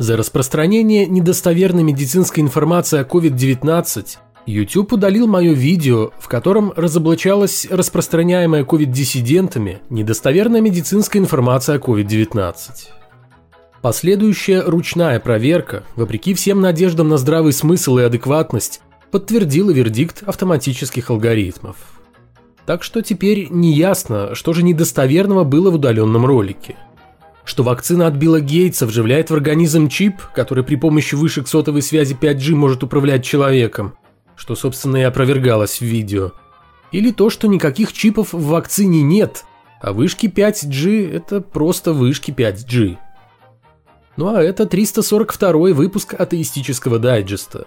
За распространение недостоверной медицинской информации о COVID-19 YouTube удалил мое видео, в котором разоблачалась распространяемая COVID-диссидентами недостоверная медицинская информация о COVID-19. Последующая ручная проверка, вопреки всем надеждам на здравый смысл и адекватность, подтвердила вердикт автоматических алгоритмов. Так что теперь не ясно, что же недостоверного было в удаленном ролике. Что вакцина от Билла Гейтса вживляет в организм чип, который при помощи вышек сотовой связи 5G может управлять человеком, что, собственно, и опровергалось в видео. Или то, что никаких чипов в вакцине нет, а вышки 5G – это просто вышки 5G. Ну а это 342 выпуск атеистического дайджеста.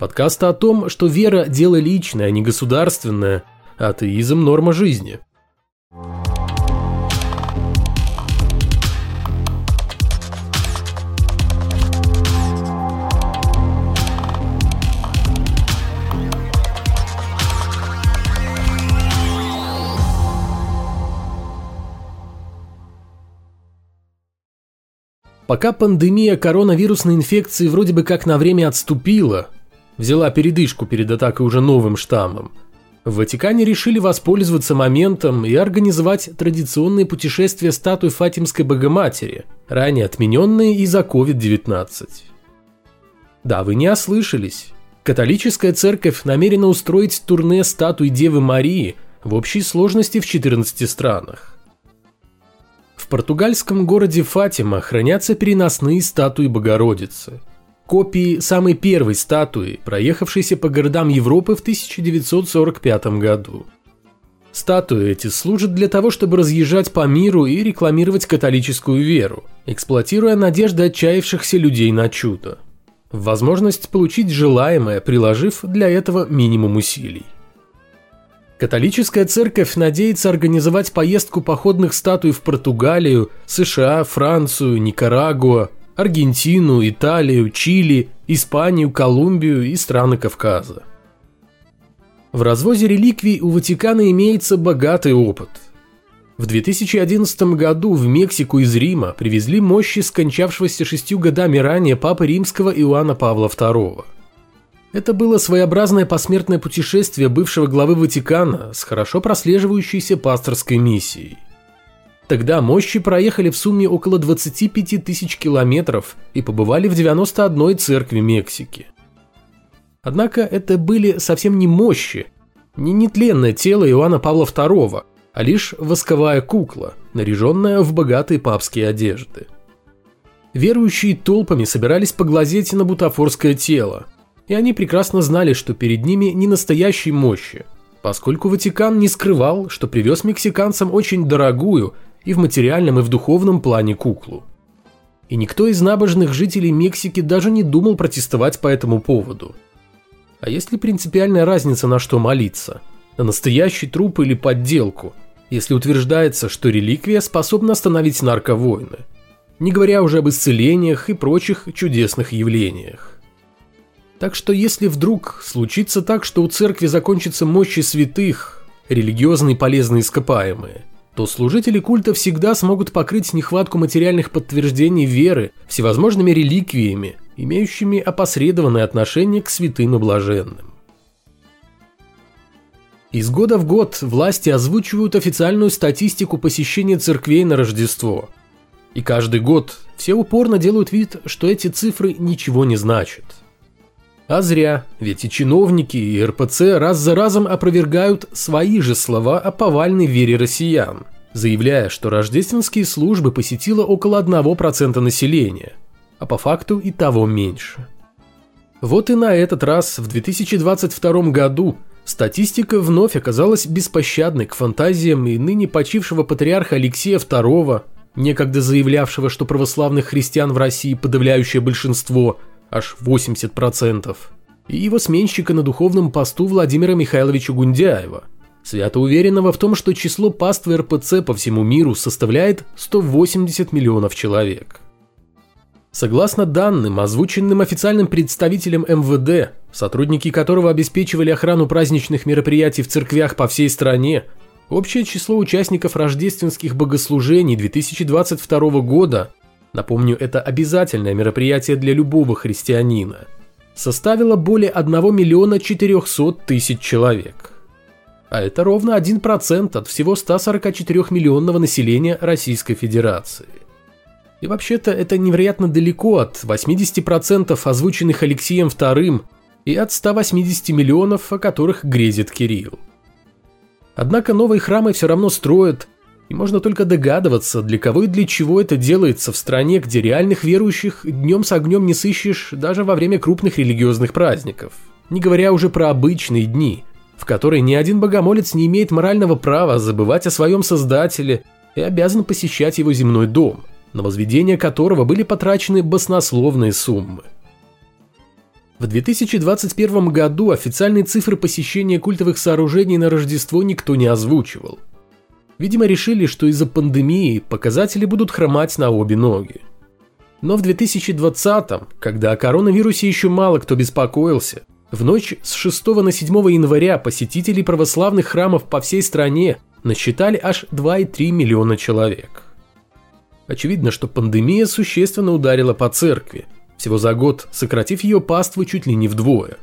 Подкаста о том, что вера – дело личное, а не государственное, атеизм – норма жизни – Пока пандемия коронавирусной инфекции вроде бы как на время отступила, взяла передышку перед атакой уже новым штаммом, в Ватикане решили воспользоваться моментом и организовать традиционные путешествия статуи Фатимской Богоматери, ранее отмененные из-за COVID-19. Да, вы не ослышались. Католическая церковь намерена устроить турне статуи Девы Марии в общей сложности в 14 странах португальском городе Фатима хранятся переносные статуи Богородицы. Копии самой первой статуи, проехавшейся по городам Европы в 1945 году. Статуи эти служат для того, чтобы разъезжать по миру и рекламировать католическую веру, эксплуатируя надежды отчаявшихся людей на чудо. Возможность получить желаемое, приложив для этого минимум усилий. Католическая церковь надеется организовать поездку походных статуй в Португалию, США, Францию, Никарагуа, Аргентину, Италию, Чили, Испанию, Колумбию и страны Кавказа. В развозе реликвий у Ватикана имеется богатый опыт. В 2011 году в Мексику из Рима привезли мощи скончавшегося шестью годами ранее папы римского Иоанна Павла II – это было своеобразное посмертное путешествие бывшего главы Ватикана с хорошо прослеживающейся пасторской миссией. Тогда мощи проехали в сумме около 25 тысяч километров и побывали в 91 церкви Мексики. Однако это были совсем не мощи, не нетленное тело Иоанна Павла II, а лишь восковая кукла, наряженная в богатые папские одежды. Верующие толпами собирались поглазеть на бутафорское тело – и они прекрасно знали, что перед ними не настоящей мощи, поскольку Ватикан не скрывал, что привез мексиканцам очень дорогую и в материальном, и в духовном плане куклу. И никто из набожных жителей Мексики даже не думал протестовать по этому поводу. А есть ли принципиальная разница на что молиться? На настоящий труп или подделку, если утверждается, что реликвия способна остановить нарковойны? Не говоря уже об исцелениях и прочих чудесных явлениях. Так что если вдруг случится так, что у церкви закончится мощи святых, религиозные полезные ископаемые, то служители культа всегда смогут покрыть нехватку материальных подтверждений веры всевозможными реликвиями, имеющими опосредованное отношение к святым и блаженным. Из года в год власти озвучивают официальную статистику посещения церквей на Рождество. И каждый год все упорно делают вид, что эти цифры ничего не значат – а зря, ведь и чиновники, и РПЦ раз за разом опровергают свои же слова о повальной вере россиян, заявляя, что рождественские службы посетило около 1% населения, а по факту и того меньше. Вот и на этот раз, в 2022 году, статистика вновь оказалась беспощадной к фантазиям и ныне почившего патриарха Алексея II, некогда заявлявшего, что православных христиан в России подавляющее большинство – аж 80%, и его сменщика на духовном посту Владимира Михайловича Гундяева, свято уверенного в том, что число паствы РПЦ по всему миру составляет 180 миллионов человек. Согласно данным, озвученным официальным представителем МВД, сотрудники которого обеспечивали охрану праздничных мероприятий в церквях по всей стране, общее число участников рождественских богослужений 2022 года напомню, это обязательное мероприятие для любого христианина, составило более 1 миллиона 400 тысяч человек. А это ровно 1% от всего 144 миллионного населения Российской Федерации. И вообще-то это невероятно далеко от 80% озвученных Алексеем II и от 180 миллионов, о которых грезит Кирилл. Однако новые храмы все равно строят, и можно только догадываться, для кого и для чего это делается в стране, где реальных верующих днем с огнем не сыщешь даже во время крупных религиозных праздников. Не говоря уже про обычные дни, в которые ни один богомолец не имеет морального права забывать о своем Создателе и обязан посещать его земной дом, на возведение которого были потрачены баснословные суммы. В 2021 году официальные цифры посещения культовых сооружений на Рождество никто не озвучивал – Видимо, решили, что из-за пандемии показатели будут хромать на обе ноги. Но в 2020-м, когда о коронавирусе еще мало кто беспокоился, в ночь с 6 на 7 января посетителей православных храмов по всей стране насчитали аж 2,3 миллиона человек. Очевидно, что пандемия существенно ударила по церкви, всего за год сократив ее паству чуть ли не вдвое.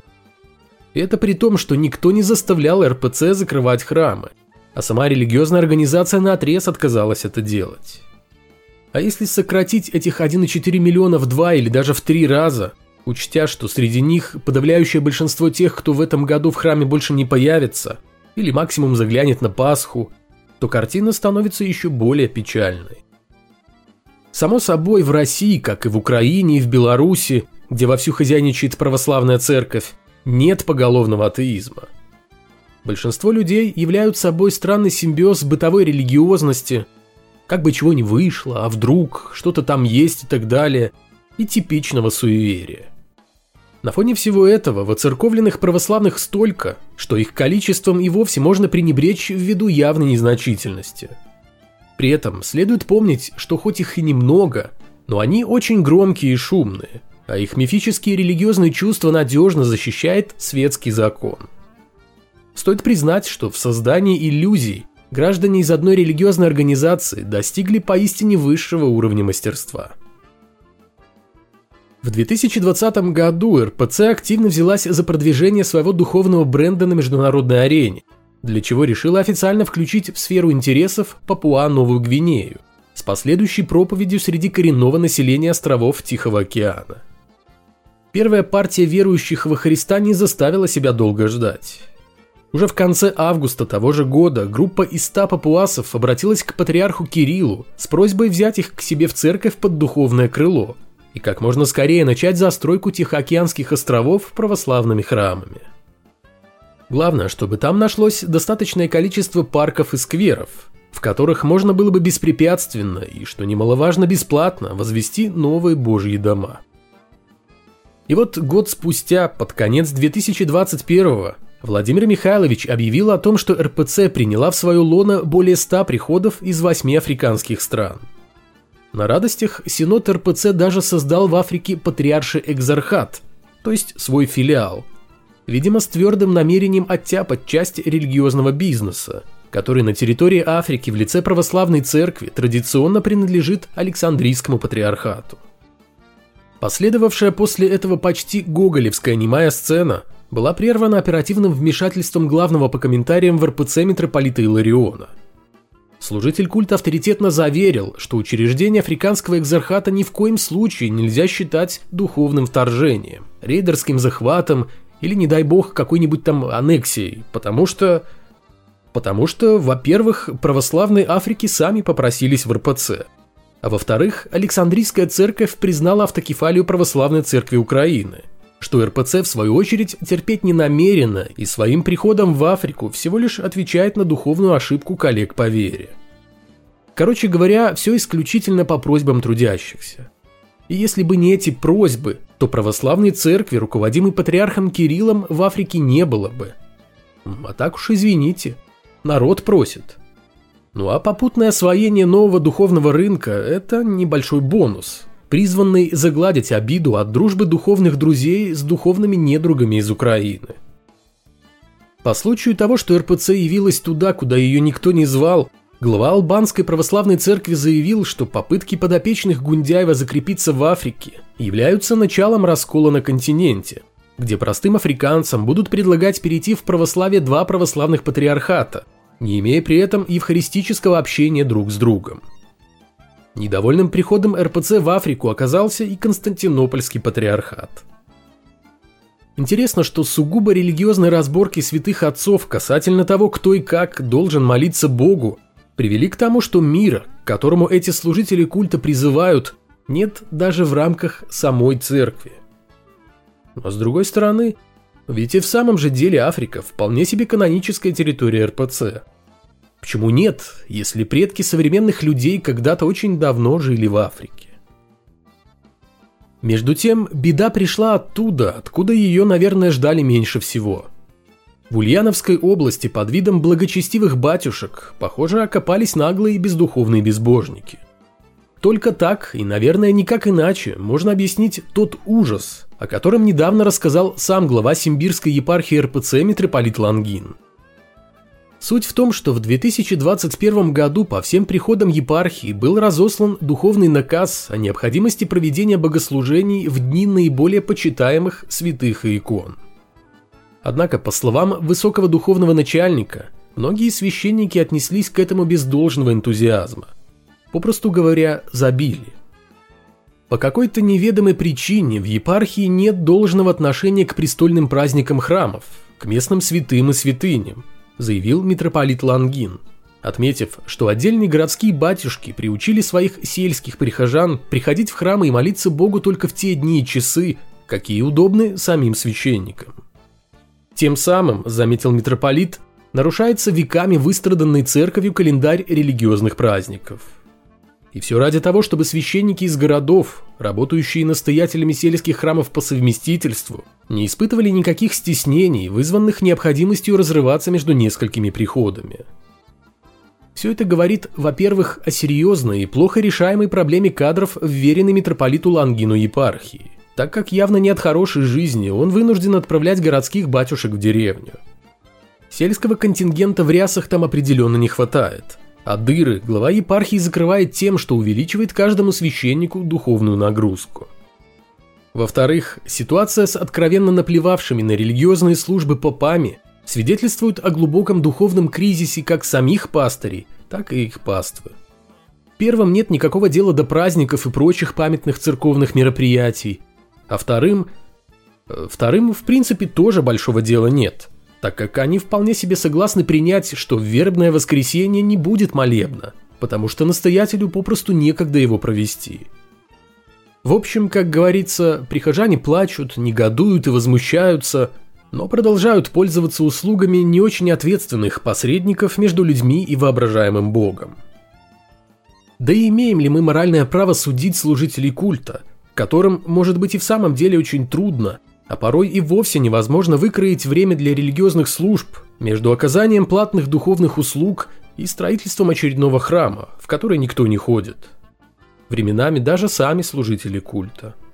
И это при том, что никто не заставлял РПЦ закрывать храмы – а сама религиозная организация на отрез отказалась это делать. А если сократить этих 1,4 миллиона в два или даже в три раза, учтя, что среди них подавляющее большинство тех, кто в этом году в храме больше не появится, или максимум заглянет на Пасху, то картина становится еще более печальной. Само собой, в России, как и в Украине и в Беларуси, где вовсю хозяйничает православная церковь, нет поголовного атеизма – Большинство людей являют собой странный симбиоз бытовой религиозности, как бы чего не вышло, а вдруг что-то там есть и так далее, и типичного суеверия. На фоне всего этого воцерковленных православных столько, что их количеством и вовсе можно пренебречь ввиду явной незначительности. При этом следует помнить, что хоть их и немного, но они очень громкие и шумные, а их мифические религиозные чувства надежно защищает светский закон – Стоит признать, что в создании иллюзий граждане из одной религиозной организации достигли поистине высшего уровня мастерства. В 2020 году РПЦ активно взялась за продвижение своего духовного бренда на международной арене, для чего решила официально включить в сферу интересов Папуа-Новую Гвинею с последующей проповедью среди коренного населения островов Тихого океана. Первая партия верующих во Христа не заставила себя долго ждать. Уже в конце августа того же года группа из 100 папуасов обратилась к патриарху Кириллу с просьбой взять их к себе в церковь под духовное крыло и как можно скорее начать застройку Тихоокеанских островов православными храмами. Главное, чтобы там нашлось достаточное количество парков и скверов, в которых можно было бы беспрепятственно и, что немаловажно, бесплатно возвести новые божьи дома. И вот год спустя, под конец 2021 года, Владимир Михайлович объявил о том, что РПЦ приняла в свое лоно более 100 приходов из 8 африканских стран. На радостях Синод РПЦ даже создал в Африке патриарший экзархат, то есть свой филиал, видимо с твердым намерением оттяпать часть религиозного бизнеса, который на территории Африки в лице православной церкви традиционно принадлежит Александрийскому патриархату. Последовавшая после этого почти гоголевская немая сцена – была прервана оперативным вмешательством главного по комментариям в РПЦ митрополита Илариона. Служитель культа авторитетно заверил, что учреждение африканского экзархата ни в коем случае нельзя считать духовным вторжением, рейдерским захватом или, не дай бог, какой-нибудь там аннексией, потому что... Потому что, во-первых, православные Африки сами попросились в РПЦ, а во-вторых, Александрийская церковь признала автокефалию православной церкви Украины – что РПЦ в свою очередь терпеть не намерена и своим приходом в Африку всего лишь отвечает на духовную ошибку коллег по вере. Короче говоря, все исключительно по просьбам трудящихся. И если бы не эти просьбы, то православной церкви, руководимой патриархом Кириллом, в Африке не было бы. А так уж извините, народ просит. Ну а попутное освоение нового духовного рынка – это небольшой бонус – призванный загладить обиду от дружбы духовных друзей с духовными недругами из Украины. По случаю того, что РПЦ явилась туда, куда ее никто не звал, Глава албанской православной церкви заявил, что попытки подопечных Гундяева закрепиться в Африке являются началом раскола на континенте, где простым африканцам будут предлагать перейти в православие два православных патриархата, не имея при этом евхаристического общения друг с другом. Недовольным приходом РПЦ в Африку оказался и Константинопольский патриархат. Интересно, что сугубо религиозные разборки святых отцов касательно того, кто и как должен молиться Богу, привели к тому, что мира, к которому эти служители культа призывают, нет даже в рамках самой церкви. Но с другой стороны, ведь и в самом же деле Африка вполне себе каноническая территория РПЦ. Почему нет, если предки современных людей когда-то очень давно жили в Африке? Между тем, беда пришла оттуда, откуда ее, наверное, ждали меньше всего. В Ульяновской области под видом благочестивых батюшек, похоже, окопались наглые и бездуховные безбожники. Только так, и, наверное, никак иначе, можно объяснить тот ужас, о котором недавно рассказал сам глава Симбирской епархии РПЦ митрополит Лангин – Суть в том, что в 2021 году по всем приходам епархии был разослан духовный наказ о необходимости проведения богослужений в дни наиболее почитаемых святых и икон. Однако, по словам высокого духовного начальника, многие священники отнеслись к этому без должного энтузиазма. Попросту говоря, забили. По какой-то неведомой причине в епархии нет должного отношения к престольным праздникам храмов, к местным святым и святыням – заявил митрополит Лангин, отметив, что отдельные городские батюшки приучили своих сельских прихожан приходить в храмы и молиться Богу только в те дни и часы, какие удобны самим священникам. Тем самым, заметил митрополит, нарушается веками выстраданный церковью календарь религиозных праздников – и все ради того, чтобы священники из городов, работающие настоятелями сельских храмов по совместительству, не испытывали никаких стеснений, вызванных необходимостью разрываться между несколькими приходами. Все это говорит, во-первых, о серьезной и плохо решаемой проблеме кадров, вверенной митрополиту Лангину епархии, так как явно не от хорошей жизни он вынужден отправлять городских батюшек в деревню. Сельского контингента в рясах там определенно не хватает – а дыры глава епархии закрывает тем, что увеличивает каждому священнику духовную нагрузку. Во-вторых, ситуация с откровенно наплевавшими на религиозные службы попами свидетельствует о глубоком духовном кризисе как самих пастырей, так и их паствы. Первым нет никакого дела до праздников и прочих памятных церковных мероприятий, а вторым... Э, вторым, в принципе, тоже большого дела нет – так как они вполне себе согласны принять, что вербное воскресенье не будет молебна, потому что настоятелю попросту некогда его провести. В общем, как говорится, прихожане плачут, негодуют и возмущаются, но продолжают пользоваться услугами не очень ответственных посредников между людьми и воображаемым богом. Да и имеем ли мы моральное право судить служителей культа, которым, может быть, и в самом деле очень трудно, а порой и вовсе невозможно выкроить время для религиозных служб между оказанием платных духовных услуг и строительством очередного храма, в который никто не ходит. Временами даже сами служители культа –